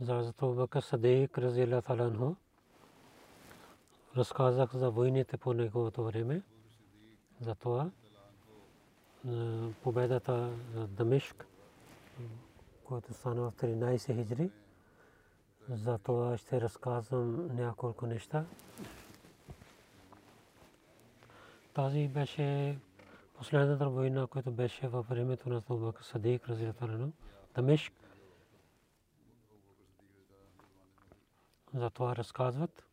За Азато Бакър Садик Разила Таланхо. Разказах за войните по неговото време. За това победата на Дамишк, която стана в 13 хиджри. За това ще разказвам няколко неща. Тази беше последната война, която беше във времето на Абубакр Садик Разила Таланхо. Дамишк затова разказват,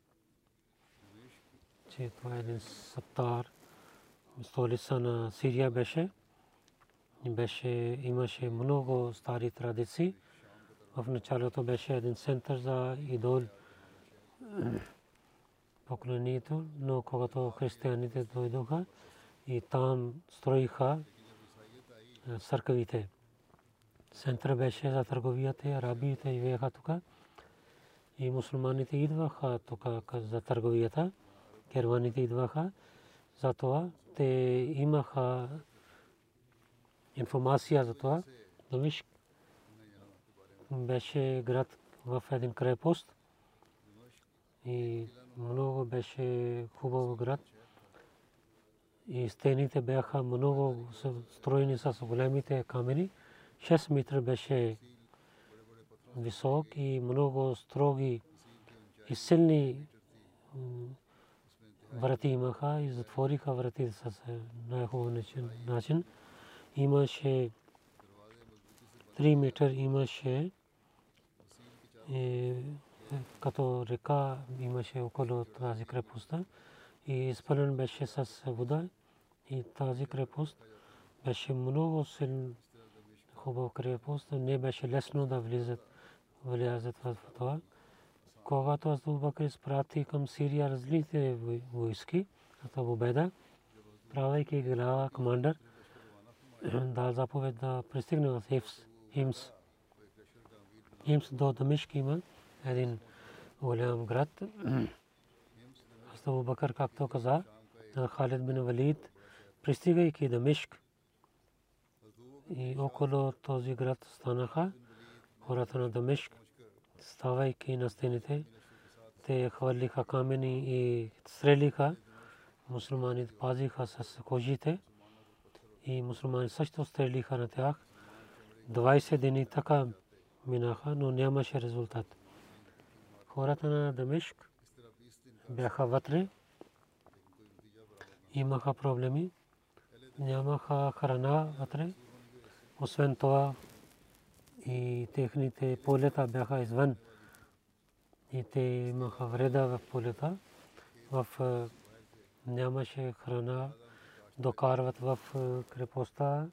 че това е един саптар, столица на Сирия беше. беше. Имаше много стари традиции. В началото беше един център за идол поклонението, но когато християните дойдоха и там строиха църквите. Център беше за търговията, арабите и веха тук и мусулманите идваха тук за търговията, керваните идваха, затова те имаха информация за това. Домишк беше град в един крепост и много беше хубав град. И стените бяха много строени с големите камени. 6 метра беше висок и много строги и силни врати имаха и затвориха врати с най-хубав начин. Имаше 3 метър имаше като река имаше около тази крепостта и изпълнен беше с вода и тази крепост беше много силна хубав крепост, не беше лесно да влизат влязат в това. Когато Азу Бакр изпрати към Сирия различните войски, за победа, правейки глава командър, дал заповед да пристигне в Химс. Химс. Химс до Дамишк има един голям град. Азу Бакр, както каза, на Халид бин Валид, пристигайки Дамишк и около този град станаха хората на Дамешк, ставайки на стените, те хвърлиха камени и стрелиха. Мусулманите пазиха с кожите и мусулмани също стрелиха на тях. 20 дни така минаха, но нямаше резултат. Хората на Дамешк бяха вътре, имаха проблеми, нямаха храна вътре. Освен това, и техните полета бяха извън. И те имаха вреда в полета. В нямаше храна, докарват в крепостта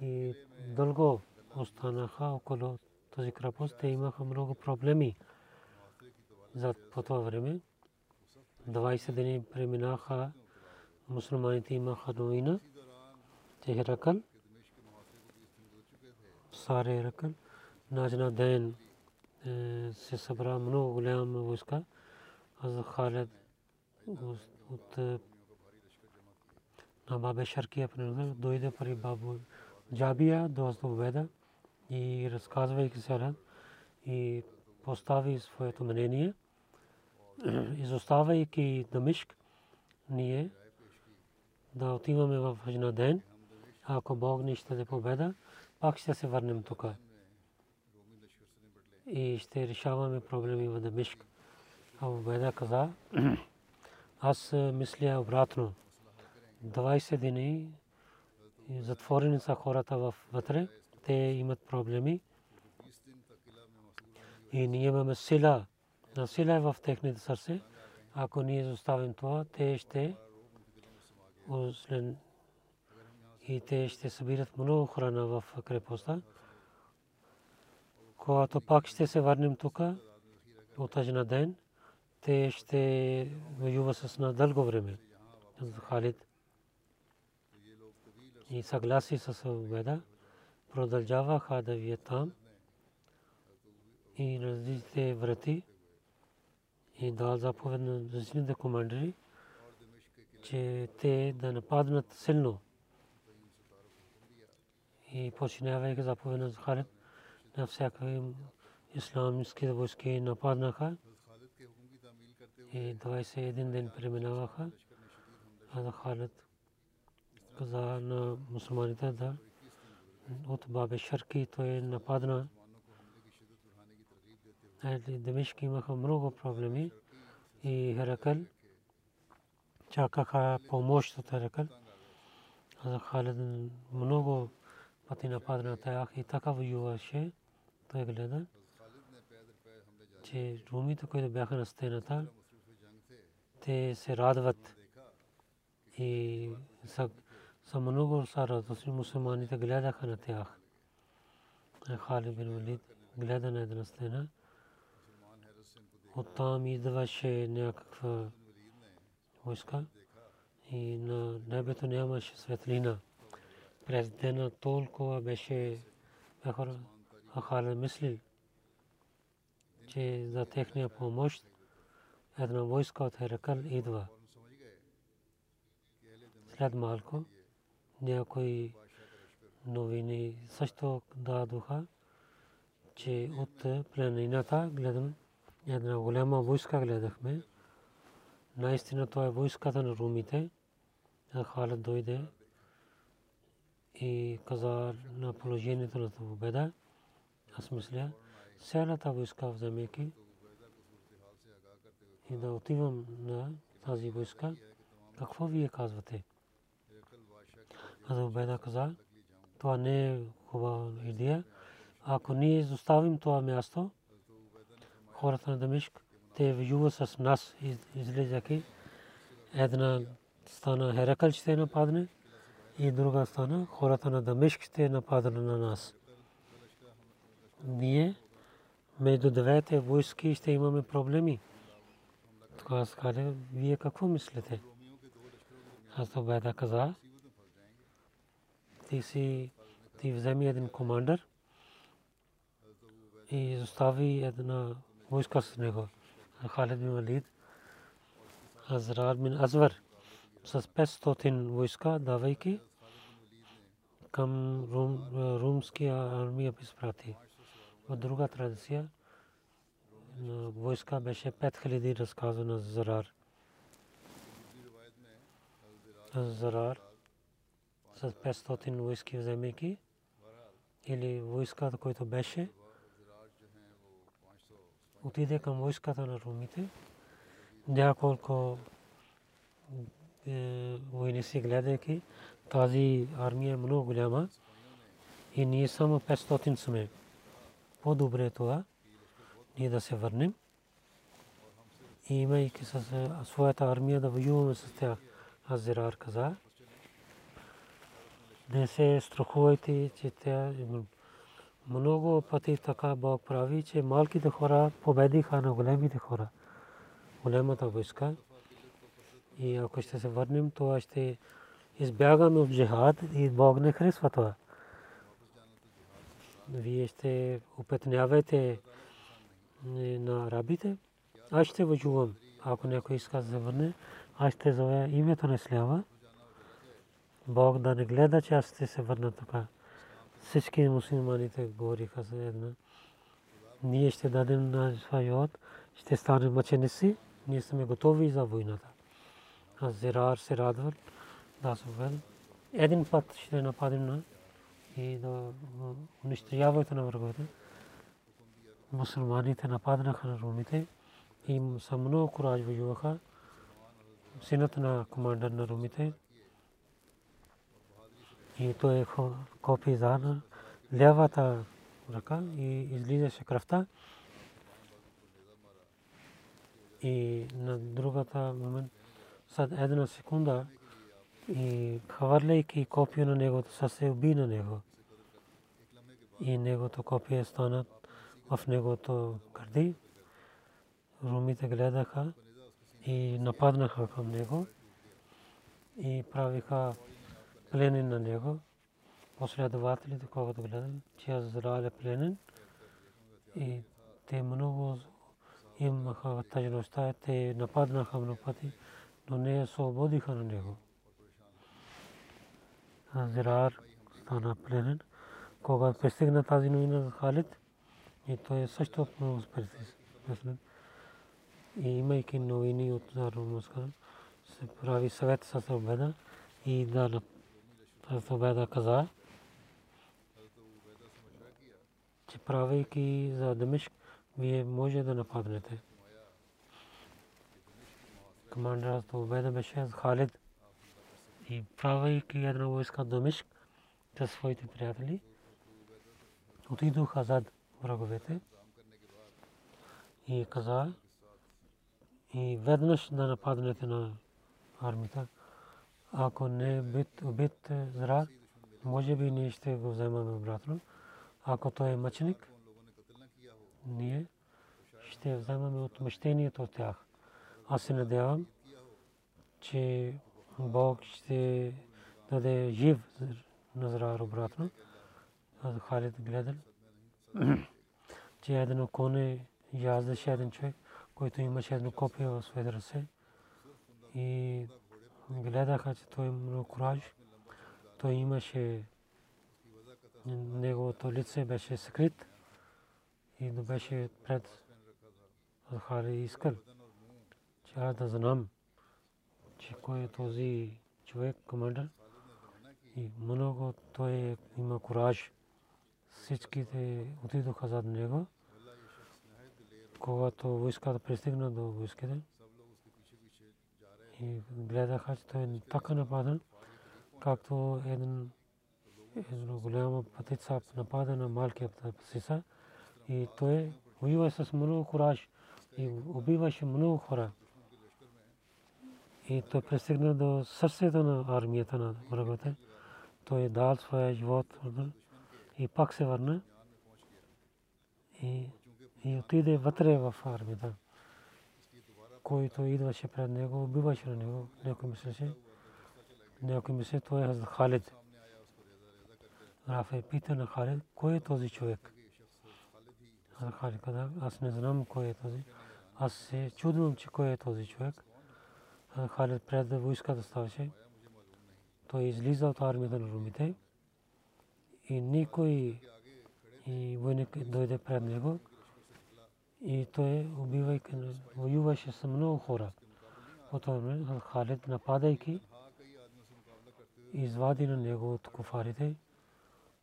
и дълго останаха около този крепост. Те имаха много проблеми за по това време. 20 дни преминаха, мусулманите имаха новина, че Херакъл سارے رکن ناجنا دین се събра много голяма войска за Халед от на Бабе Шаркия принуда дойде при Бабу Джабия до Азлобеда и разказвайки се и постави своето мнение изоставайки Дамишк ние да отиваме в Хажна ден ако Бог ни ще победа пак ще се върнем тук. И ще решаваме проблеми в Дамишк. А Убеда каза, аз мисля обратно. 20 дни затворени са хората вътре, те имат проблеми. И ние имаме сила, на сила е в техните сърце. Ако ние заставим това, те ще и те ще събират много храна в крепостта. Когато пак ще се върнем тук, от на ден, те ще воюва с на дълго време. Халид и съгласи с Убеда, продължаваха да вият там и различните врати и дал заповед на различните командири, че те да нападнат силно. И починявайки заповед на Халид, на всяка исламски войски нападнаха и 21 ден преминаваха. А Халид каза на мусулманите да от Бабе Шарки той нападна. Демишки имаха много проблеми и Херакъл чакаха помощ от Херакъл. За Халид много пъти нападна тях и така воюваше. Той гледа, че румите, които бяха на стената, те се радват и са са много са радостни мусулманите гледаха на тях. Халид бин Валид гледа на една стена. Оттам идваше някаква войска и на небето нямаше светлина. През дена толкова беше Халид мислил, че за техния помощ една войска от Херакъл идва. След малко някои новини също дадоха, че от планината гледам една голяма войска гледахме. Наистина това е войската на румите. Халед дойде и каза на положението на победа. Аз мисля, цялата войска вземайки и да отивам на тази войска. Какво вие казвате? Хазрат Убайда каза, това не е хубава идея. Ако ние изоставим това място, хората на Дамишк, те воюват с нас, излизайки. Една стана Херакъл ще нападне и друга стана хората на Дамишк ще нападат на нас. Ние между двете войски ще имаме проблеми. Тогава каза, вие какво мислите? Аз това каза, ти си ти вземи един командър и остави една войска с него. Халид бин Валид, Азрар бин Азвар с 500 войска, давайки към рум, румския армия изпрати. В друга традиция на войска беше 5000 разказано за Зарар. Зарар с 500 войски вземайки или войската, който беше, отиде към войската на румите. Няколко е, войни си гледайки, тази армия е много голяма и ние само 500 сме. По-добре е това, ние да се върнем и имайки с своята армия да воюваме с тях. Азирар каза, не се страхувайте, че тя много пъти така Бог прави, че малките хора победиха на големите хора. Големата войска. И ако ще се върнем, това ще избягаме от джихад и Бог не харесва това. Вие ще опетнявате на арабите, аз ще воювам. Ако някой иска да се върне, аз ще зовя името на Исляма. Бог да не гледа, че аз ще се върна така. Всички мусулманите говориха за една. Ние ще дадем на своя ще станем мъченици, ние сме готови за войната. А Зирар се радва, да се вел. Един път ще нападем на и да унищожавате на враговете. Мусулманите нападнаха на румите и са много кураж воюваха. Синът на командър на румите и той е копи за лявата ръка и излизаше кръвта. И на другата момент, след една секунда, и хвърляйки копия на него, са се уби на него. И негото копие стана в негото гърди. Румите гледаха и нападнаха към него и правиха пленен на него. Последователите, когато гледат, че Азраил е пленен и те много имаха нощта, те нападнаха много пъти, но не освободиха на него. Зирар стана пленен. Когато пристигна тази новина за Халид, и той е също много пристигна. И имайки новини от Зарумаска, се прави съвет с Обеда и да Обеда каза, че правейки за Дамишк, вие може да нападнете. Командърът Обеда беше Халид и правейки една войска Дамишк със своите приятели, отидоха зад враговете и каза и веднъж да нападнете на армията. Ако не бит убит зрад, може би ние ще го вземаме обратно. Ако той е мъченик, ние ще вземаме отмъщението от тях. Аз се надявам, че Бог ще даде жив Назрар обратно. Аз Халид гледал, че едно коне яздеше един човек, който имаше едно копие в своите ръце. И гледаха, че той много кураж. Той имаше неговото лице беше скрит и беше пред Хари искал, че аз да знам, че кой е този човек, командър. И много той има кураж. Всичките отидоха зад него. Когато войската пристигна до войските и гледаха, че той е така нападан, както един едно голяма пътица напада на малкия птица и той воюва с много кураж и убиваше много хора. И той пристигна до сърцето на армията на враговете. Той дал своя живот и пак се върна и, и отиде вътре в армията. Който идваше пред него, убиваше на него. Някой мислеше, някой мислеше, той е Халид. Рафе пита на Халид, кой е този човек? Халид каза, аз не знам кой е този. Аз се чудвам, че кой е този човек. Халид пред войската ставаше. Той излиза от армията на румите и никой и войник дойде пред него и той убивайки, воюваше с много хора. Потом Халид нападайки извади на него от куфарите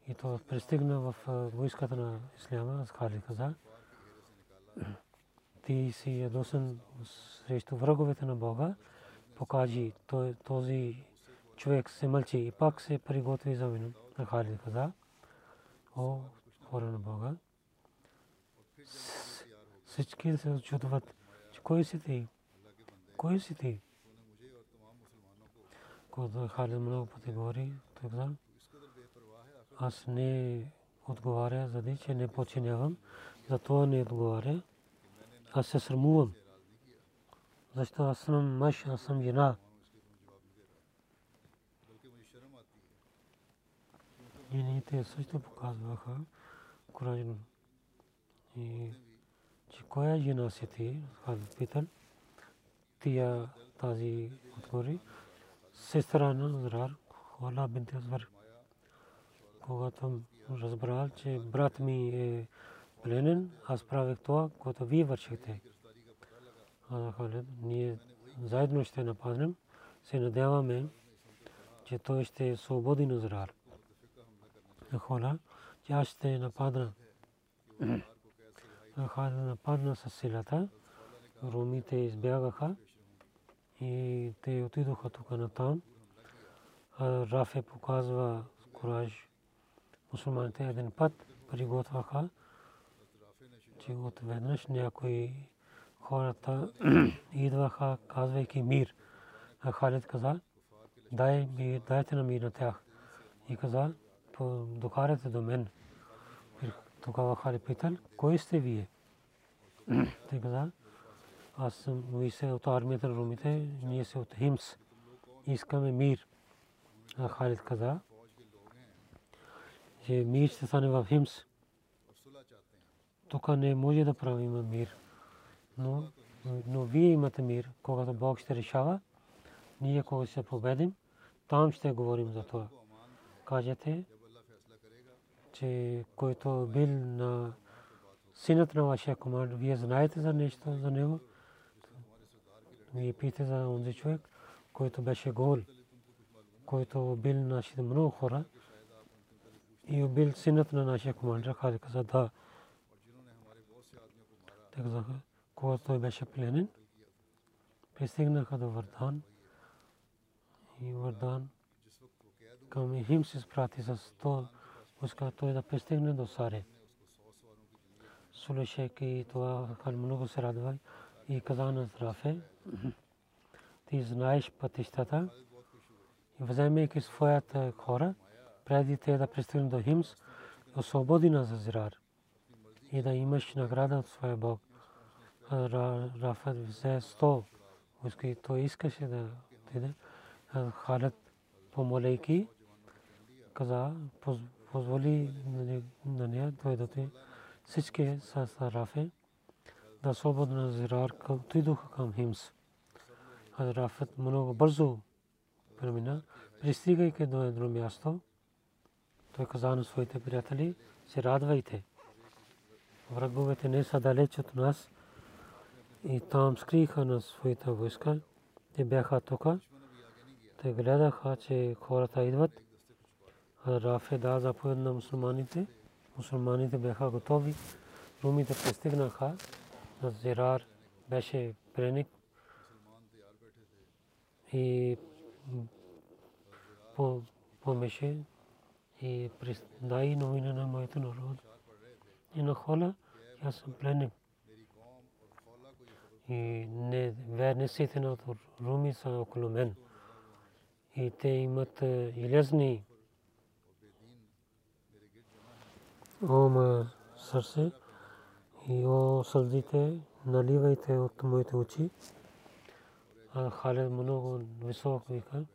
и то пристигна в войската на Исляма, Халид каза. Ти си ядосен срещу враговете на Бога, покажи този човек се мълчи и пак се приготви за вина. Халид каза, о, хора на Бога, всички се очудват, че кой си ти? Кой си ти? Когато Халид много пъти говори, той каза, аз не отговаря, заради че не починявам, затова не отговаря. Аз се срамувам. Защо аз съм мъж, аз съм жена. Жените също показваха коражно. И че коя жена си ти? Халид питал. Тия тази отговори. Сестра на Зрар, Хола бинт Азвар. Когато разбрал, че брат ми е пленен, аз правих това, което вие вършихте. Халид, ние заедно ще нападнем. Се надяваме, че той ще е свободен от Зрар. Хола, че аз ще нападна. Халид нападна с силата. Румите избягаха и те отидоха тук на там. Рафе показва кураж. Мусулманите един път приготвяха, че от веднъж някои хората идваха, казвайки мир. А Халид каза, дай, дайте на мир на тях. И каза, докарате до мен. Тогава Халид питал, кой сте вие? Те каза, аз съм ви се от армията на румите, ние се от Химс. Искаме мир. А Халид каза, че мир ще стане в Химс. Тук не може да правим мир. Но, но вие имате мир, когато Бог ще решава. Ние, когато ще победим, там ще говорим за това. Кажете, че който бил на синът на вашия команд, вие знаете за нещо за него. Вие питате за онзи човек, който беше гол, който убил нашите много хора и убил синът на нашия командир. Хади каза да. Казаха, когато той беше пленен, пристигнаха до Вардан и Вардан към Хим се спрати с 100 войска той да пристигне до Саре. Слушайки това, Хан много се радва и каза на Рафе, ти знаеш пътищата и вземайки своята хора, преди те да пристигнат до Химс, освободи нас за Зирар и да имаш награда от своя Бог. Рафет взе 100 войски, той искаше да отиде. Халет помолейки, каза, позволи на нея той да те всички с Рафе да свободно Зирар отидоха към Химс. Рафет много бързо премина, пристигайки до едно място. Той каза на своите приятели, се радвайте. Враговете не са далеч от нас и там скриха на своите войска. Те бяха тук. Те гледаха, че хората идват. Рафе да заповед на мусулманите. Мусулманите бяха готови. Румите пристигнаха. Зирар беше преник и помеше и дай новина на моето народ. И на хола, аз съм пленник. И не верниците на Руми са около мен. И те имат железни о ма сърце и о сълзите наливайте от моите очи. А Халед много висок вика.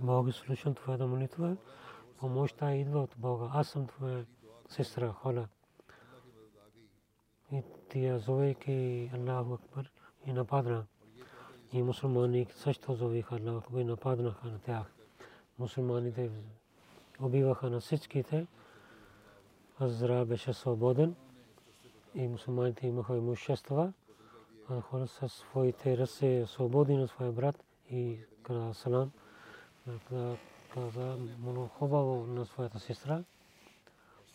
Бог е слушал твоята молитва. Помощта идва от Бога. Аз съм твоя сестра Хола. И тия зовейки Аллаху Акбар и нападна. И мусулмани също зовиха Аллаху Акбар и нападнаха на тях. Мусулманите убиваха на всичките. Азра беше свободен и мусулманите имаха имущества. А хора със своите ръце свободи на своя брат и каза салам. Каза много хубаво на своята сестра.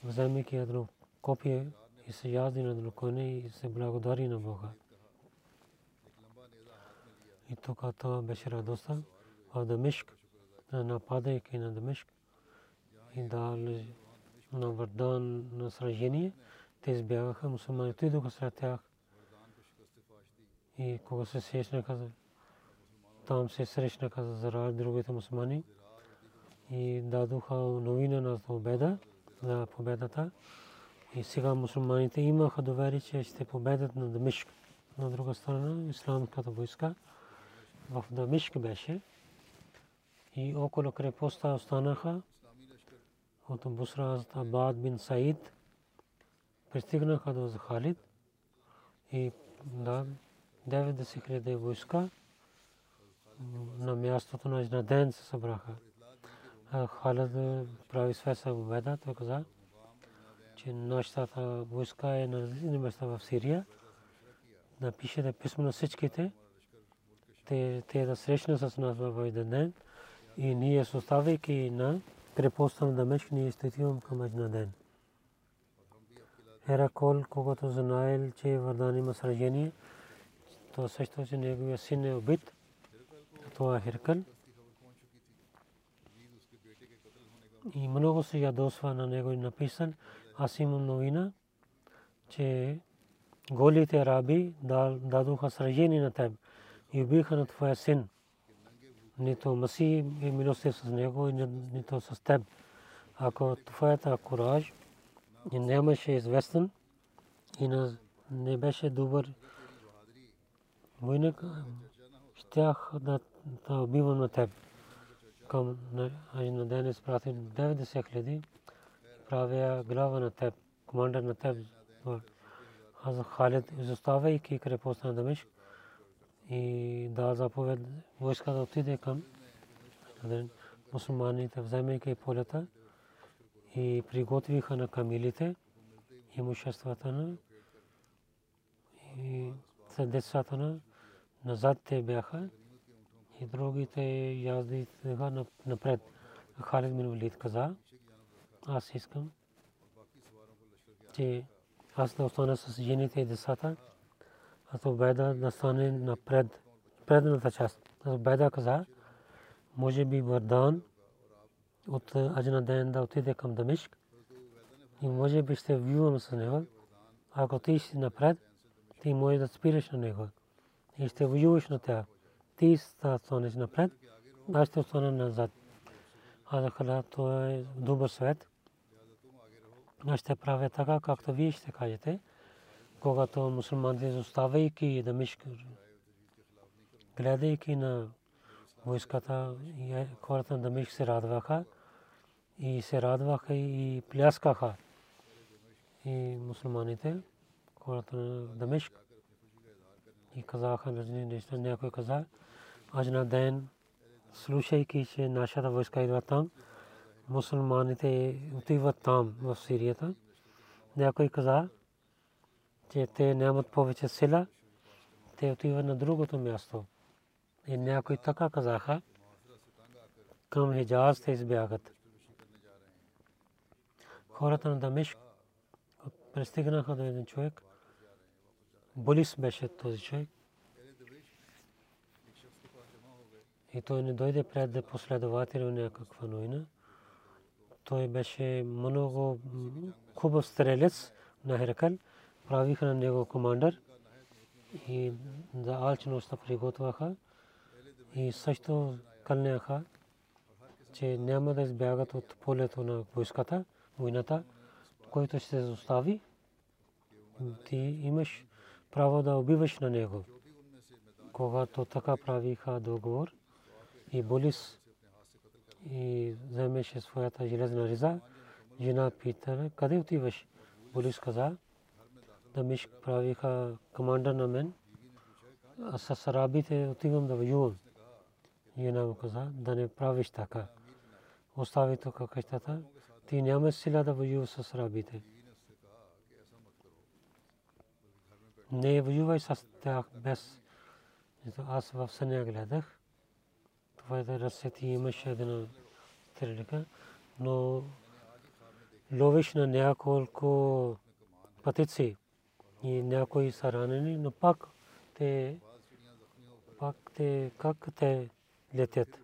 Вземайки едно копие и се язди на едно коне и се благодари на Бога. И тук това беше радостта в Дамишк, нападайки на Дамишк и дали на Вардан на сражение. Те избягаха, мусулманите отидоха сред тях. И кога се срещнаха, там се срещнаха за другите мусулмани и дадоха новина на победа, за победата. И сега мусулманите имаха доверие, че ще победят на Дамишк. На друга страна, исламската войска в Дамишк беше и около крепостта останаха от Бусра Абад бин Саид. пристигнаха до Халид и да 90 хиляди войска на мястото на ден се събраха. Халид прави свеса веда, той каза, че нашата войска е на места в Сирия. Напишете писмо на всичките, те, те да срещнат с нас в един ден и ние съставяйки на крепостта на Дамешк, ние ще отивам към един ден. Херакол, когато знаел, че Вардан има сражение, то също, че неговия син е убит. Това е Херкъл. И много се ядосва на него и написан. Аз имам новина, че голите раби дадоха сражение на теб и убиха на твоя син. Нито Маси е милостив с него, нито с теб. Ако твоята кураж нямаше известен и не беше добър войник, щях да, да убивам на теб. Към на ден изпратих 90 хиляди, правя глава на теб, командър на теб. Аз Халид, изоставяйки крепостта на Дамишк, и да заповед войска да отиде към мусулманите, вземайки полета и приготвиха на камилите имуществата на и децата на назад те бяха и другите яздиха напред. Халид бин Валид каза, аз искам, че аз да остана с жените и децата, а то Беда да стане напред, предната част. Беда каза, може би Вардан от Аджна ден да отиде към Дамишк и може би ще вювам с него. Ако ти си напред, ти може да спираш на него и ще воюваш на тях. Ти станеш напред, аз ще остана назад. Аз каза, това е добър свет. Аз ще правя така, както вие ще кажете когато мусулманите оставайки Дамишк, гледайки на войската, хората на Дамишк се радваха и се радваха и пляскаха. И мусулманите, хората на Дамишк, и казаха различни неща. Някой каза, аз на ден, слушайки, че нашата войска идва там, мусулманите отиват там в Сирията. Някой каза, че те нямат повече сила, те отиват на другото място. И някои така казаха, към Хиджаз те избягат. Хората на Дамишк пристигнаха до един човек. Болис беше този човек. И той не дойде пред последовател някаква новина. Той беше много хубав стрелец на Херакъл правиха на него командър и за алчността приготвяха и също кълняха, че няма да избягат от полето на войската, войната, който ще се остави. Ти имаш право да убиваш на него. Когато така правиха договор и Болис и вземеше своята железна риза, жена пита, къде отиваш? Болис каза, Дамишк правиха командър на мен. А с арабите отивам да воювам. И една му каза, да не правиш така. Остави тук къщата. Ти нямаш сила да воюваш с арабите. Не воювай с тях без. Аз в съня гледах. Това е разсети имаше една стрелка. Но ловиш на няколко пътици и някои са ранени, но пак те, пак те, как те летят.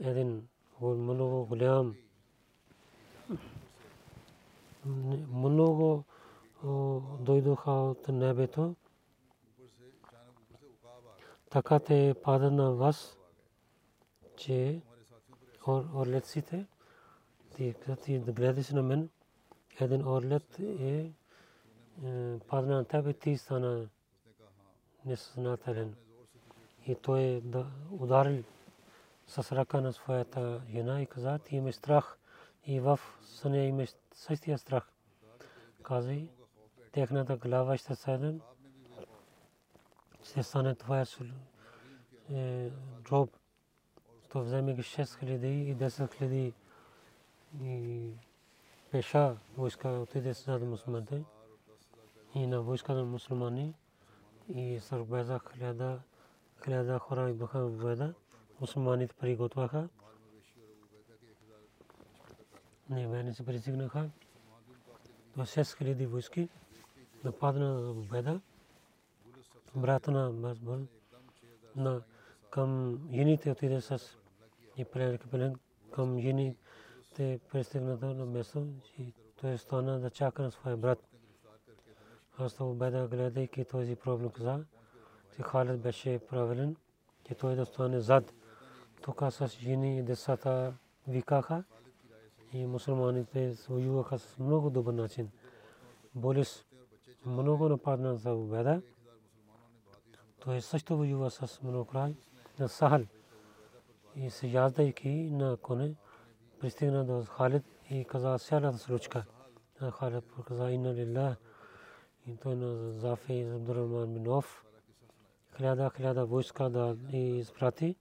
Един много голям, много дойдоха от небето. Така те падат на вас, че орлеците, ти гледаш на мен, един орлет е падна на тебе, ти стана несъзнателен. И той да ударил с ръка на своята жена и каза, ти имаш страх и в съня имаш същия страх. каза, техната глава ще седем, ще стане това е роб, то вземе ги 6000 и 10 000 и пеша войска отиде с мусулманите и на войска на мусулмани и сърбеза хиляда хиляда хора бяха в вода. Мусулманите приготвяха. Не, верни се пристигнаха. До 6000 войски нападна в вода. Брата на Мазбъл на към юните отиде с и плен към юните пристигнаха на место и той стана да чака на своя брат. Аз то беда гледайки този проблем каза, че Халид беше правилен, че той да стане зад. Тук с жени и децата викаха и мусулманите воюваха с много добър начин. Болис много нападна за Убеда. Той също воюва с много край на Сахал. И се яздайки на коне, пристигна до Халид и каза сяда с ручка. Халид каза инна лилlah и той на Зафе и Абдурахман бин Оф хиляда хиляда войска да изпрати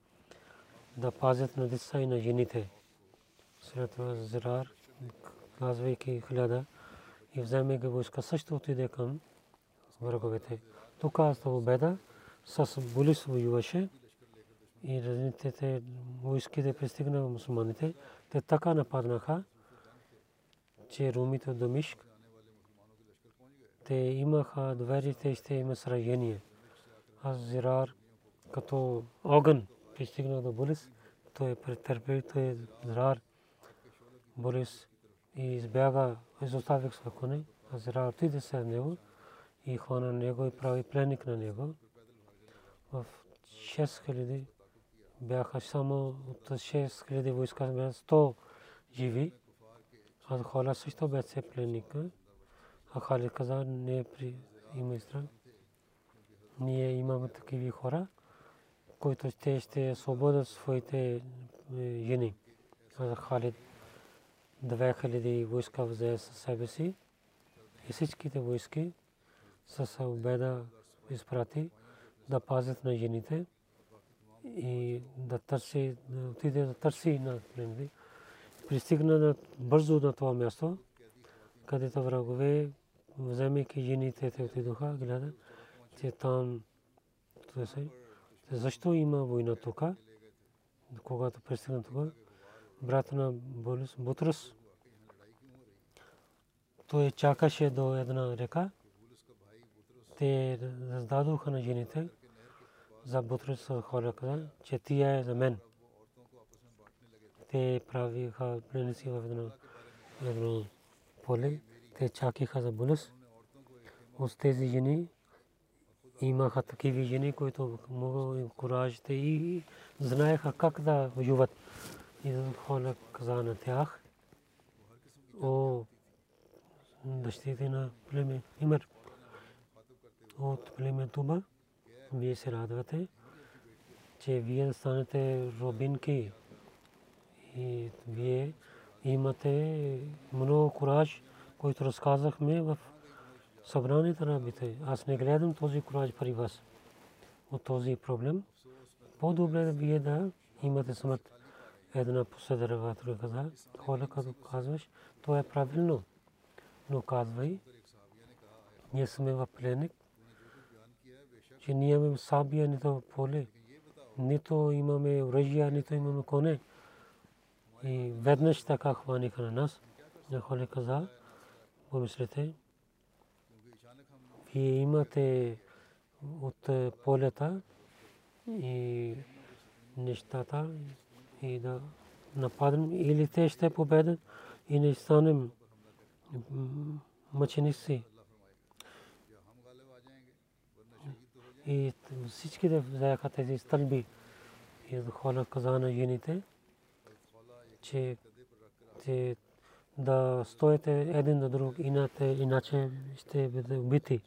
да пазят на деца и на жените. След това Зирар, казвайки хиляда и вземе ги войска, също отиде към враговете. Тук аз победа с Булис воюваше и разните войските пристигнаха мусулманите. Те така нападнаха, че румите от Домишк те имаха доверие, ще има сражение. Аз Зирар като огън пристигна до Болис, той претърпи, той Зирар Болис и избяга, изоставих своя коне, а Зирар отиде се него и хвана него и прави пленник на него. В 6000 бяха само от 6000 войска, бяха 100 живи, а хора също беше пленника. А Халид каза, не при има Израел. Ние имаме такива хора, които ще ще свободят своите жени. А Халид две хиляди войска взе със себе си и всичките войски с обеда изпрати да пазят на жените и да търси, да отиде да търси на пленни. Пристигна бързо на това място, където врагове вземайки жените те отидоха, гледа, че там защо има война тук, когато пристигна тук, брат на Болис, Бутрус, той чакаше до една река, те раздадоха на жените, за Бутрус хора каза, че тия е за мен. Те правиха пренеси в едно поле, те чакаха за болест. От тези жени имаха такива жени, които много куражите и знаеха как да воюват. И хора каза на тях, о, дъщите на племе Имер, от племе Туба, вие се радвате, че вие станете робинки и вие имате много кураж който разказахме в събранието на рабите. Аз не гледам този кураж при вас от този проблем. По-добре да вие да имате смърт. Една последователка каза, хора като казваш, то е правилно. Но казвай, ние сме в пленник, че ние имаме сабия, нито поле, нито имаме оръжия, нито имаме коне. И веднъж така хваниха на нас. Хора каза, помислете, вие имате от полета и нещата и да нападнем или те ще победят и не станем мъченици. И всичките взеха тези стълби и хора каза на жените, че да стоите един до друг, иначе ще бъде убити.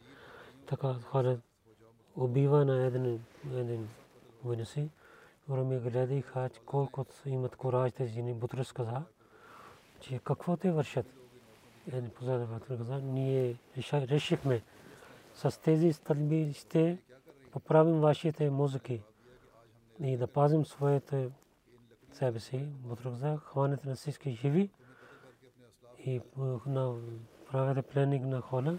Така хора убива на един, един войници. Роми гледаха колко имат кораж тези жени. Бутрус каза, че какво те вършат. един последовател каза, ние решихме с тези стълби ще поправим вашите музики и да пазим своите себе си. Бутрук каза, хванете на всички живи и на правите пленник на хора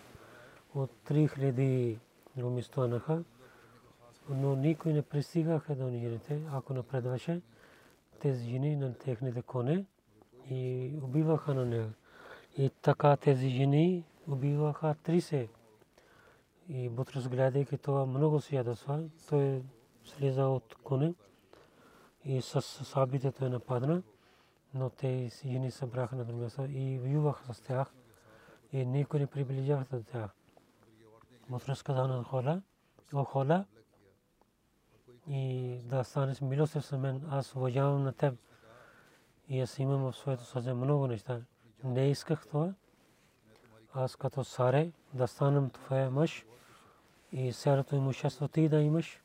от 3000 руми станаха, но никой не пристигаха до жените, ако напредваше тези жени на техните коне и убиваха на него. И така тези жени убиваха 30. И Бутрус гледайки това много се ядосва, той слиза от коне и с сабите той нападна, но те жени събраха на друго и воюваха с тях и никой не приближаваха до тях. Бутрус каза на хола, о хола, и да станеш милостив с мен, аз уважавам на теб. И аз имам в своето сърце много неща. Не исках това. Аз като саре да станам твоя мъж и цялото имущество ти да имаш.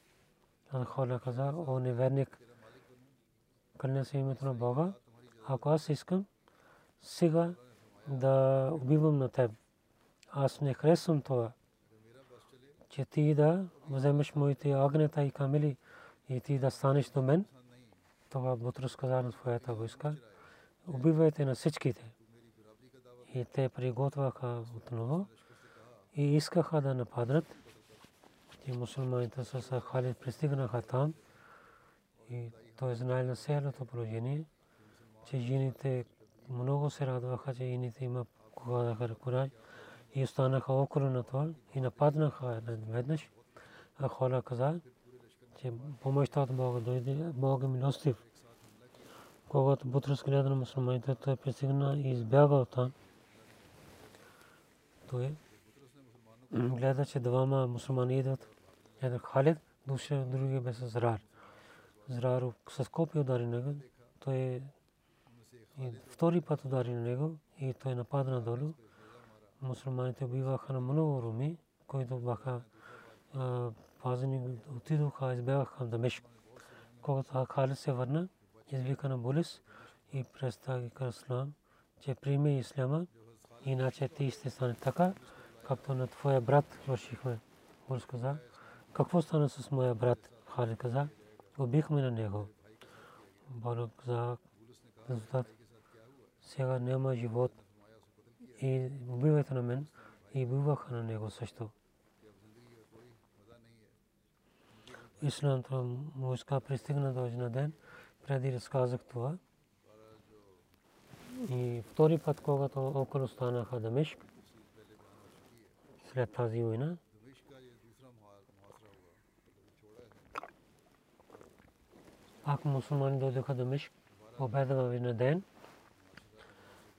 А хора каза, о неверник, кълня се името на Бога. Ако аз искам сега да убивам на теб, аз не харесвам това, че ти да вземеш моите огнета и камели и ти да станеш до мен. Това Бутрус каза на своята войска. Убивайте на всичките. И те приготвяха отново и искаха да нападнат. И мусулманите с Халид пристигнаха там. И той знае на селото положение, че жените много се радваха, че жените има кога кураж и останаха около на това и нападнаха веднъж. А хора каза, че помощта от Бога дойде, Бог е милостив. Когато Бутрус гледа на мусулманите, той пристигна и избяга от там. Той гледа, че двама мусулмани идват. Един Халид, другия беше Зрар. Зрар с копи удари него. Той втори път удари него и той нападна долу. Мусулманите убиваха на много руми, които бяха пазени отидоха, избягаха към Дамешк. Когато Халид се върна, извика на Булис и представи към Ислам, че приеме Исляма, иначе ти ще стане така, както на твоя брат вършихме. Булис каза, какво стана с моя брат? Халид каза, убихме на него. Бало каза, резултат, сега няма живот и убивайте на мен и убиваха на него също. исламната войска пристигна до един ден, преди разказах това. И втори път, когато около станаха Дамешк, след тази война, пак мусулмани дойдоха Дамешк, победа в един ден,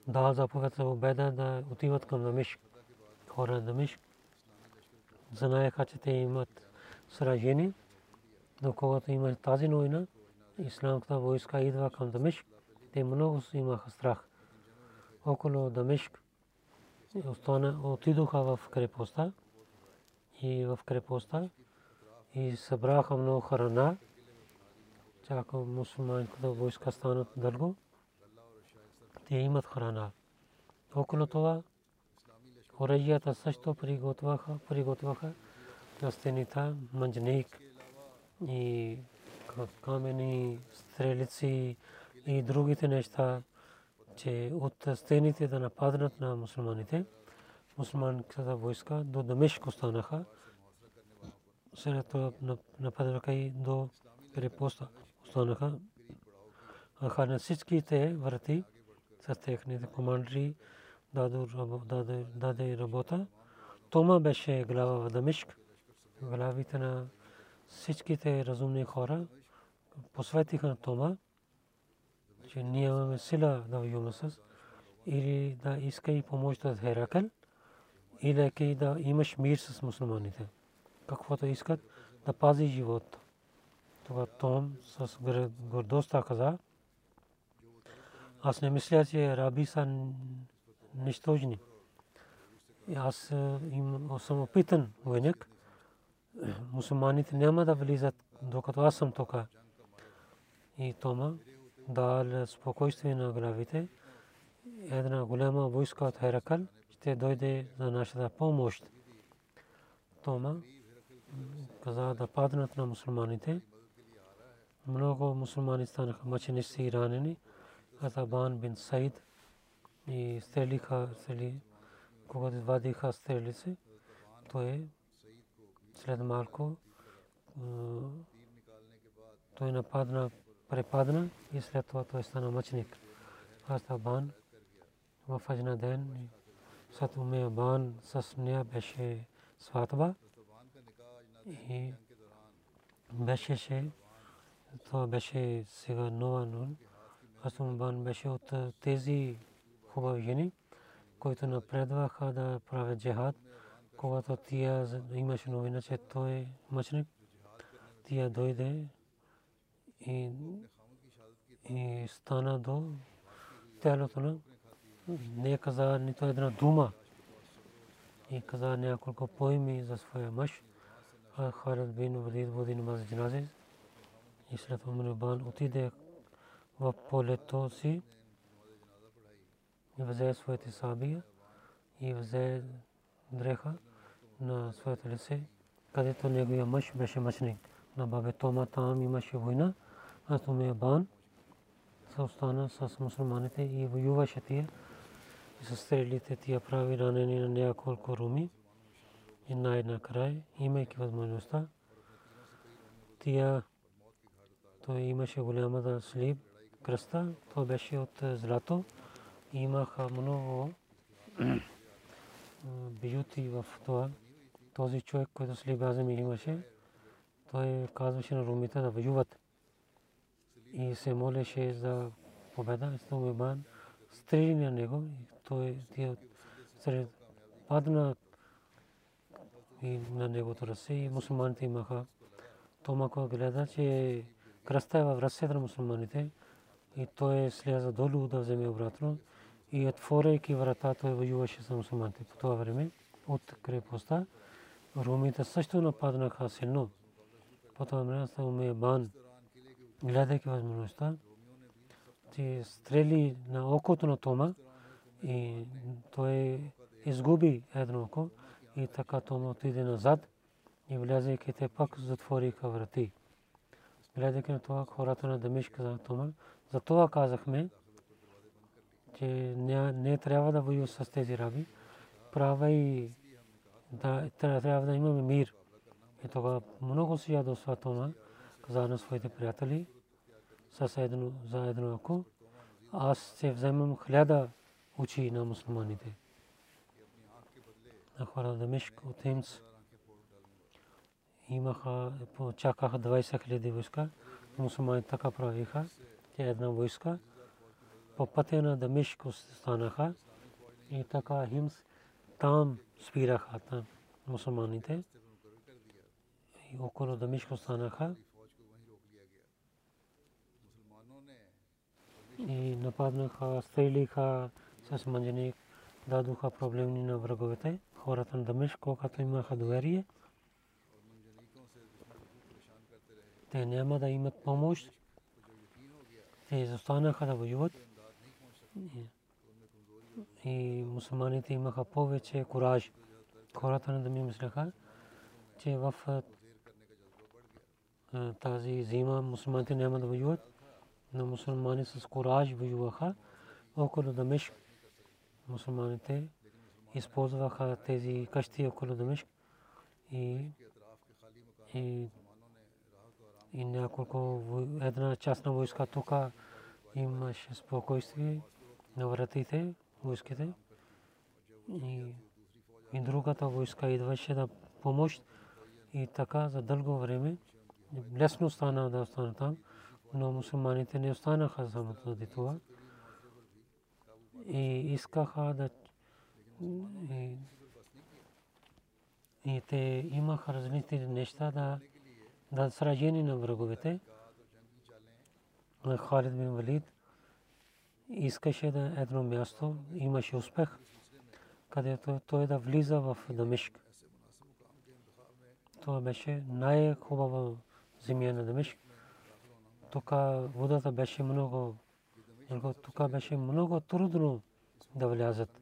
дал заповед за победа да отиват към Дамешк, хора на Дамешк. Знаеха, че те имат сражение, до когато има тази новина, исламската войска идва към Дамешк, те много имаха страх. Около Дамешк отидоха в крепостта и в крепостта и събраха много храна, чака мусулманската войска станат дълго. Те имат храна. Около това оръжията също приготвяха, приготвяха на стените манджник и камени, стрелици и другите неща, че от стените да нападнат на мусулманите. Мусулманската войска до Дамешк останаха. След нападнаха и до крепостта останаха. Аха на всичките врати с техните командри даде работа. Тома беше глава в Дамешк. Главите на всичките разумни хора посветиха на това, че ние имаме сила воюваме с или да иска и помощ от Херакъл, или да имаш мир с мусулманите. Каквото искат да пази живот. Това Том с гордостта каза, аз не мисля, че араби са нищожни. Аз съм опитан войник мусулманите няма да влизат, докато аз съм тук. И Тома дал спокойствие на главите една голяма войска от Херакъл ще дойде за нашата помощ. Тома каза да паднат на мусулманите. Много мусулмани станаха мъченици и ранени. Атабан бин Саид и стрелиха, стрели, когато вадиха стрелици, той след малко той нападна, препадна и след това той стана мъченик. Атабан в един ден след умея бан с нея беше сватба и беше се това беше сега нова нун. Асумбан беше от тези хубави жени, които напредваха да правят джихад. Когато тия имаше новина, че той е мъчник, тия дойде и, и стана до тялото на не каза нито една дума и каза няколко поеми за своя мъж. Халид бин Валид води намаз джаназе и след Мунибан отиде в полето си и взе своите сабия и взе дреха на своето лице, където неговия мъж беше мъчник. На бабе Тома там имаше война, а Тумия се остана с мусулманите и воюваше тия и с стрелите тия прави ранени на няколко руми и най-накрая, имайки възможността, тия той имаше голяма да слип кръста, то беше от злато. Имаха много бюти в това. Този човек, който азами имаше, той казваше на румите да воюват. И се молеше за победа. Истомибан стрели на него. Той тия падна и на негото ръце и мусулманите имаха. Тома, който гледа, че кръста е в ръцете на мусулманите и той е сляза долу да вземе обратно и отворяйки врата той воюваше с мусулманите по това време от крепостта. Румите също нападнаха силно. По това време са уме бан, гледайки възможността, че стрели на окото на Тома и той изгуби едно око и така Тома отиде назад и влязайки те пак затвориха врати гледайки на това хората на Дамишк за Тома. За това казахме, че не, не трябва да воюва с тези раби. Права и да, трябва да имаме мир. И тогава много си ядосва Тома, на своите приятели, с едно, за едно око. Аз се вземам хляда очи на мусулманите. На хора Дамишк от Химс имаха, чакаха 20 хиляди войска. Мусулмани така правиха, че една войска по пътя на Дамишк станаха и така Химс там спираха там мусулманите и около Дамишк станаха и нападнаха, стрелиха с манджаник, дадоха проблеми на враговете. Хората на Дамишк, когато имаха доверие, те няма да имат помощ. Те изостанаха да воюват. И мусулманите имаха повече кураж. Хората не да ми мислеха, че в тази зима мусулманите няма да воюват. Но мусулмани с кураж воюваха. Около Дамешк мусулманите използваха тези къщи около Дамешк и, и и няколко една част на войска тук имаше спокойствие на вратите, войските. И, и другата войска идваше да помощ и така за дълго време. Лесно стана да остана там, но мусулманите не останаха заради това. И искаха да и, и те имаха различни неща да да сражение на враговете. Халид бин Валид искаше да едно място, имаше успех, където той да влиза в Дамишк. Това беше най-хубава земя на Дамишк. Тук водата беше много, тук беше много трудно да влязат.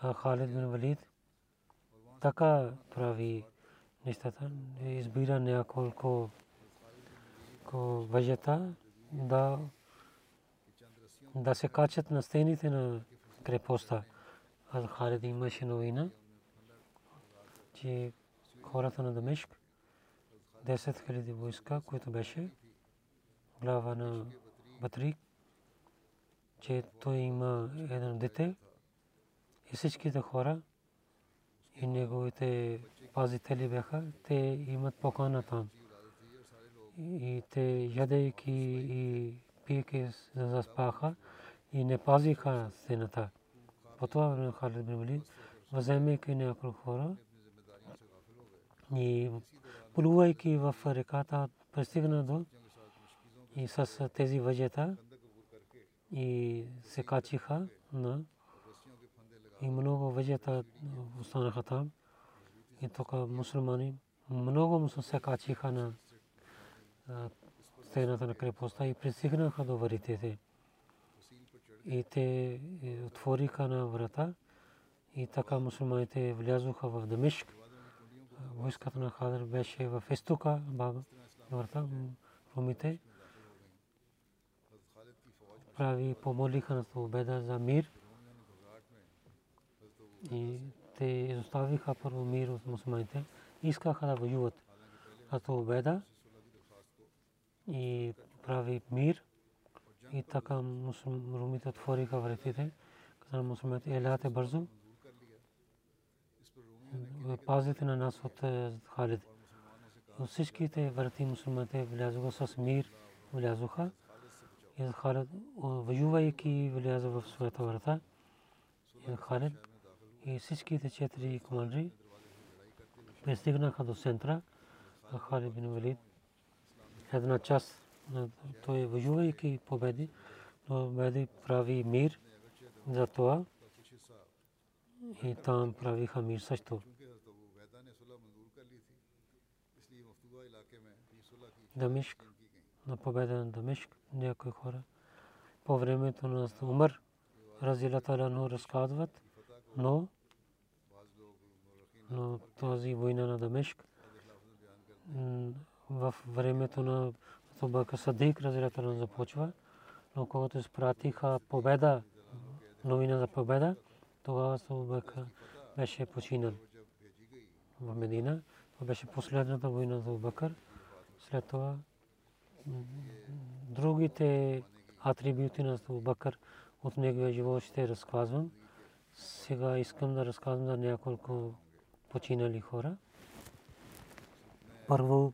А Халид бин Валид така прави нещата, избира няколко въжета да да се качат на стените на крепостта. А Халид имаше новина, че хората на Дамешк 10 000 войска, които беше глава на Батрик, че той има едно дете и всичките хора и неговите пазители бяха, те имат покана там. И те ядейки и пийки заспаха и не пазиха стената. По това време Халид бин Валид, въземайки няколко хора и плувайки в реката, пристигна до и с тези въжета и се качиха на и много въжета останаха там. И тук мусулмани много се качиха на стената на крепостта и пристигнаха до варитите. И те отвориха на врата и така мусулманите влязоха в Дамишк. Войската на Хадър беше в изтока, врата, румите прави помолиха на победа за мир и те изоставиха първо мир от мусулманите. Искаха да воюват като победа и прави мир и така румите отвориха вратите. Каза мусулманите, еляте бързо. Пазите на нас от Халид. Всичките врати мусулманите влязоха с мир, влязоха. И Халид, воювайки, вляза в своята врата. И Халид и всичките четири командри пристигнаха до центъра. Халид бин Валид една част той воювайки победи, но победи прави мир за това и там правиха мир също. Дамишк, на победа на Дамишк, някои хора по времето на Умар, разилата но разказват, но но тази война на Дамешк в времето на Абубакър Садик разилата започва, но когато изпратиха победа, новина за победа, тогава Абубакър беше починал в Медина. Това беше последната война за Абубакър. След това другите атрибути на Абубакър от неговия живот ще разказвам. Сега искам да разказвам за няколко починали хора. Първо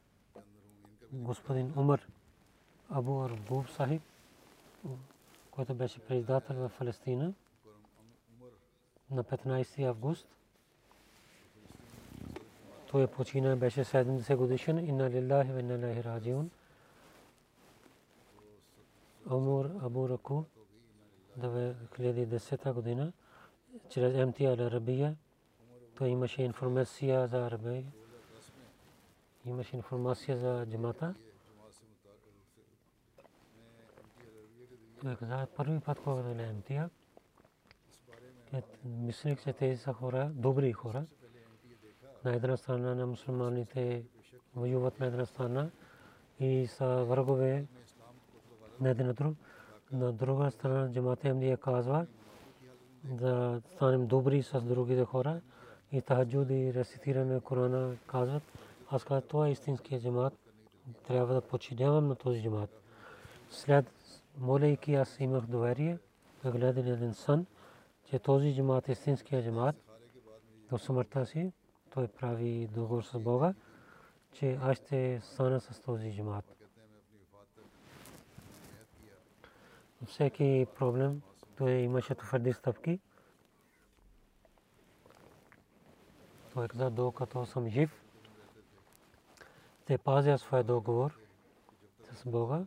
господин Умар Абу Аргуб Сахиб, който беше председател в Палестина на 15 август. Той почина беше 70 годишен. Инна лиллахи ва инна раджиун. Умар Абу Раку 2010 година чрез МТ Ал Арабия той имаше информация за Арабия имаше информация за джамата. Той каза, първи път, когато е МТА, мислех, че тези са хора, добри хора. На една страна на мусулманите воюват на една страна и са врагове на един друг. На друга страна джамата МДИ казва да станем добри с другите хора и тахаджуд и рецитиране на Корана казват, аз казах, това е истинския джамат. Трябва да починявам на този джамат. След молейки аз имах доверие, да гледам един сън, че този джамат е истинския джамат. До смъртта си той прави договор с Бога, че аз ще стана с този джамат. Всеки проблем, той имаше твърди стъпки. Той каза, докато съм жив, те пазя своя договор с Бога.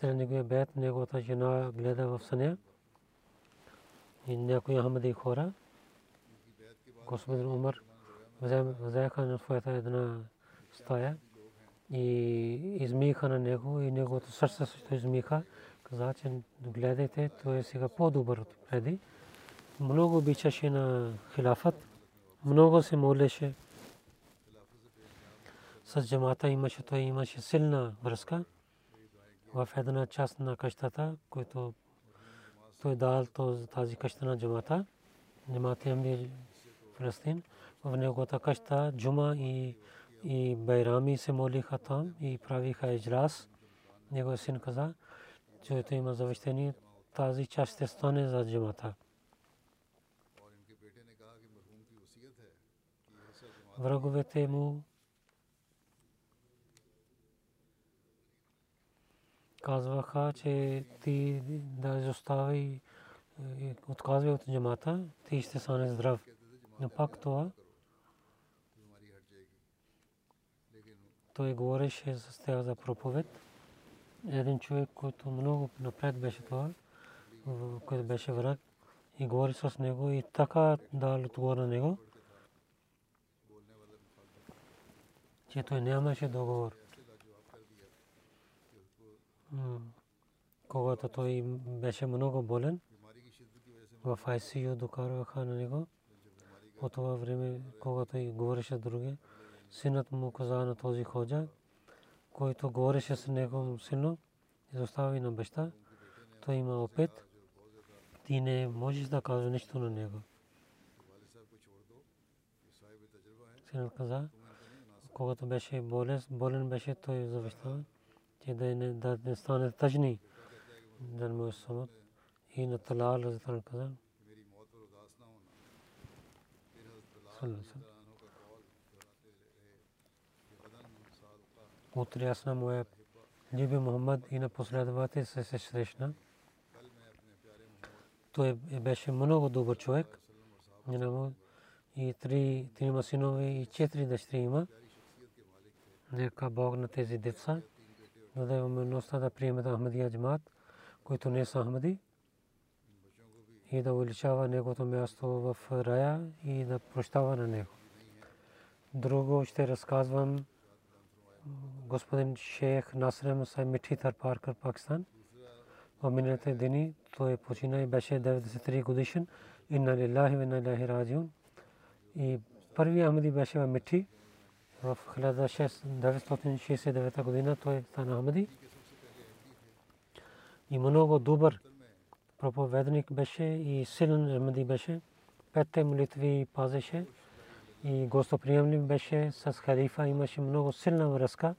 След неговия бед, неговата жена гледа в съня и някои Ахмади хора. Господин Умар взеха на своята една стая и измиха на него и неговото сърце също измиха. Каза, че гледайте, той е сега по-добър от преди. Много обичаше на хилафът, много се молеше. С джамата имаше, той имаше силна връзка в една част на къщата, който той дал тази къща на джамата. Джамата е Палестин. В неговата къща джума и и байрами се молиха там и правиха иджрас. Неговия син каза, че той има завещание, тази част ще стане за джамата. Враговете му казваха, че ти да изостави, отказвай от джамата, ти ще стане здрав. Но пак това той говореше с тях за проповед. Един човек, който много напред беше това, който беше враг, и говори с него и така дал отговор на него, че той нямаше договор. Когато той беше много болен, в ICU докараха на него. По това време, когато и говореше други, синът му каза на този ходжа, който говореше с него силно, изостави на баща, той има опит, ти не можеш да кажеш нищо на него. Синът каза, когато беше болен, болен беше той завещава, че да не, да не стане тъжни, да не му самот. И на Талал каза, Саллаллаху утре аз на моя Либи Мухаммад и на последователи се се срещна. Той беше много добър човек. И три, трима синове и четири дъщери има. Нека Бог на тези деца даде умилостта да приемат Ахмадия джамат, които не са Ахмади и да увеличава неговото място в рая и да прощава на него. Друго ще разказвам господин шейх Насрем Мусай Митхи Тар Паркър, Пакистан. В миналите дни той почина и беше 93 годишен. Инна лилахи ва инна илайхи раджиун. И първи Ахмади беше в Митхи. В 1969 година той стана Ахмади. И много добър проповедник беше и силен Ахмади беше. Петте молитви пазеше и гостоприемлив беше с халифа, имаше много силна връзка.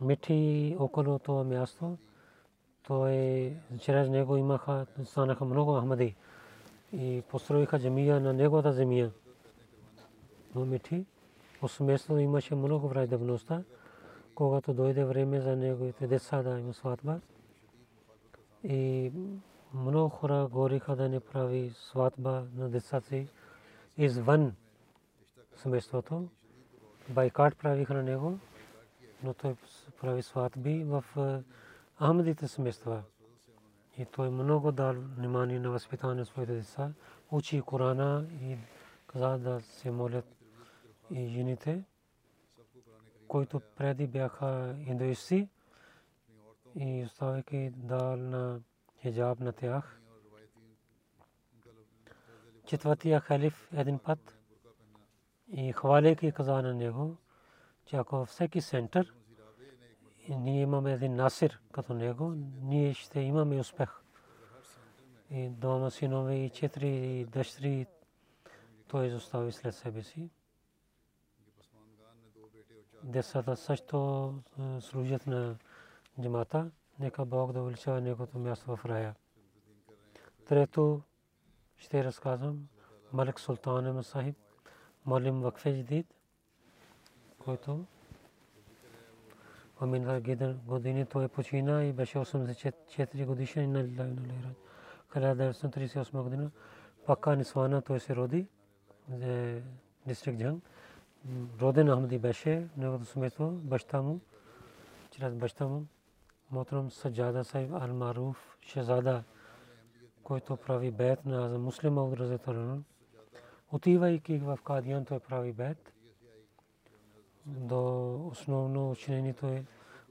Мити около това място, той чрез него имаха, станаха много Ахмади и построиха джамия на неговата земя. Но Мити, осместно имаше много враждебността, когато дойде време за неговите деца да има сватба. И много хора говориха да не прави сватба на децата си извън семейството. Байкарт правиха на него, но той прави сватби в Ахмадите семейства. И той много дал внимание на възпитание на своите деца. Учи Корана и каза да се молят и жените, които преди бяха индуисти и оставяйки дал на хиджаб на тях. Четвъртия халиф един път и хваляйки каза на него, че ако всеки център ние имаме един насир като него, ние ще имаме успех. И двама синове и четири дъщери той изостави след себе си. Децата също служат на джамата. Нека Бог да увеличава неговото място в рая. Трето ще разказвам Малик Султан Сахиб. Малим Вакфе Джадид, който миналата години той почина и беше 84 годишен на Лилай на Лирaj. 1938 година Пака Нисвана той се роди, дистрикт Джанг. Роден Ахмади беше, неговото семейство, баща му, чрез баща му, Мотрам Саджада Сайб Ал-Маруф Шазада, който прави бед на муслима от Разетарана отивайки в Кадиян той прави бед. До основно учението е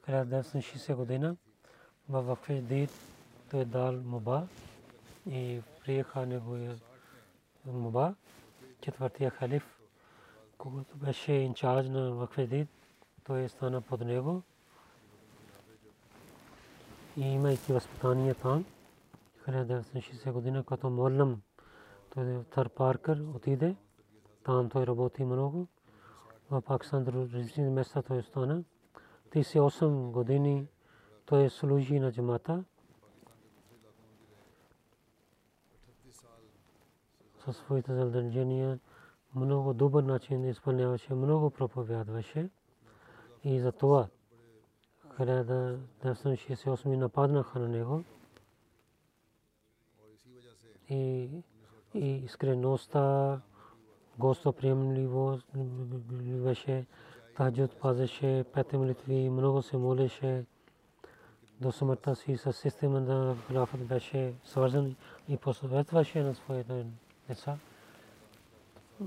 1960 година. във Вакфидит, той дал моба и приеха неговия моба. Четвъртия халиф, когато беше инчарж на Вакфидит, той стана под него и имайки възпитание там, 1960 година, като Моллам, той Тър Паркър отиде, там той работи много. В Пакистан различни места той остана. 38 години той служи на джамата. Със своите задължения много добър начин изпълняваше, много проповядваше. И за това 1968 нападнаха на него. И, и искреността, гостоприемливост беше, таджуд пазеше, пете молитви, много се молеше. До смъртта си с система на халафът беше свързан и посъветваше на своите деца.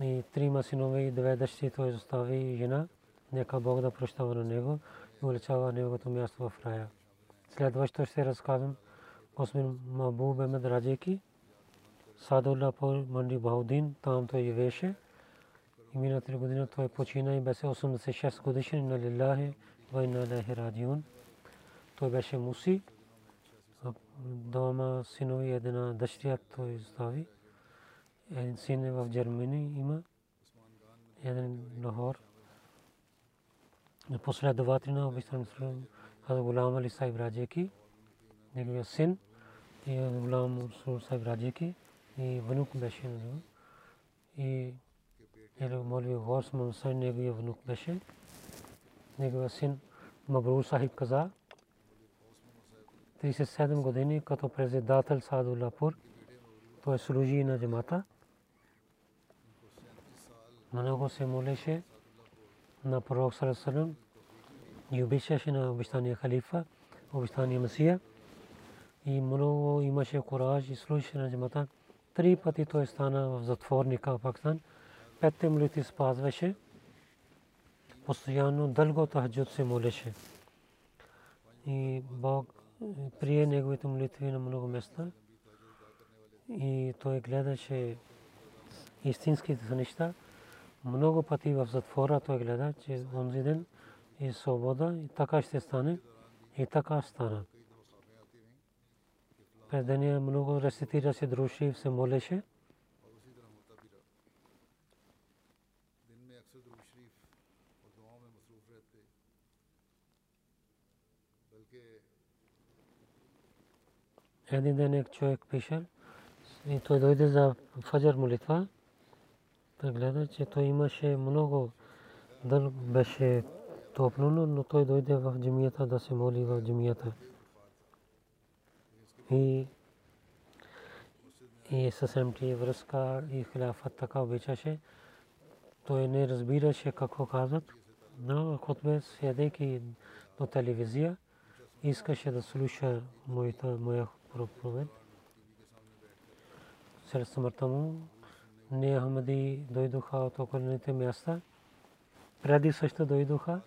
И трима синове и две дъщери той изостави жена. Нека Бог да прощава на него и уличава неговото място в рая. Следващо ще разказвам господин Мабуб Емед Раджеки. Садуллапур Манди Баудин, там той живееше. И миналата година той почина и беше 86 годишен на Лилахи ва инна илайхи раджиун. Той беше муси. Дома синови една дъщеря той остави. Един син е в Германия има. Един Лахор. Последователи на обичан Хаза Гулам Али Сайб Раджеки. Неговия син и Гулам Сайб Раджеки и внук беше на него. И или Молви Горс Мансай неговия внук беше. Неговия син Мабрур Сахиб каза, 37 години като председател Садулапур, той служи на джамата. На него се молеше на пророк Сарасалам и обичаше на обещания халифа, обещания Масия. И много имаше кораж и служеше на джамата. Три пъти той стана в затворника в Пакистан. Петте молитви спазваше. Постоянно дълго тахджуд се молеше. И Бог прие неговите молитви на много места. И той гледаше истинските неща. Много пъти в затвора той гледа, че онзи ден и свобода и така ще стане. И така стана. През деня много рецитираше друши и се молеше. Един ден एक човек пише и той дойде за фаджар молитва. Той гледа, че той имаше много дъл беше топло, но той дойде в джамията да се моли в джамията. И и съвсем ти връзка и хиляфът така обичаше. Той не разбираше какво казват, но хотбе седейки на телевизия, искаше да слуша моята моя проповед. След смъртта му не Ахмади дойдоха от околните места. Преди също дойдоха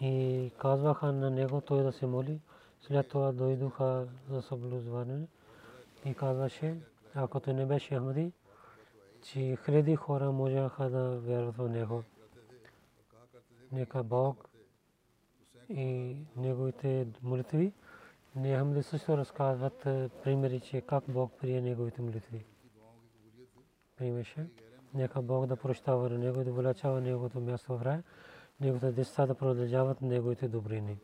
и казваха на него той да се моли. След това дойдоха за съблюзване и казваше, ако той не беше Ахмади, че хиляди хора можеха да вярват в него. Нека Бог и неговите молитви. Не Ахмади също разказват примери, че как Бог прие неговите молитви. Примеше. Нека Бог да прощава на него и да вълячава неговото място в рая. Неговите деца да продължават неговите добрини.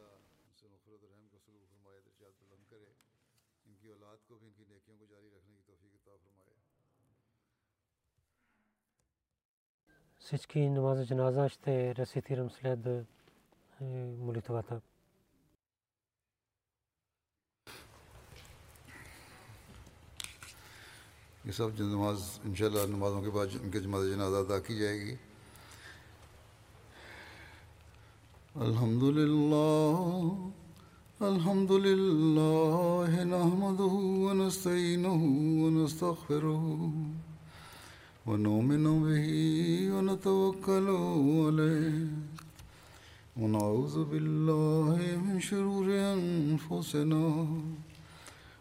Всички намаза джаназа ще рецитирам след молитвата. یہ سب جو نماز انشاءاللہ نمازوں کے بعد ان کے جماعت جنازہ ادا کی جائے گی۔ الحمد للہ الحمد للہ نحمده ونستعینه ونستغفره ونؤمن به ونتوکل علیه ونعوذ بالله من شرور أنفسنا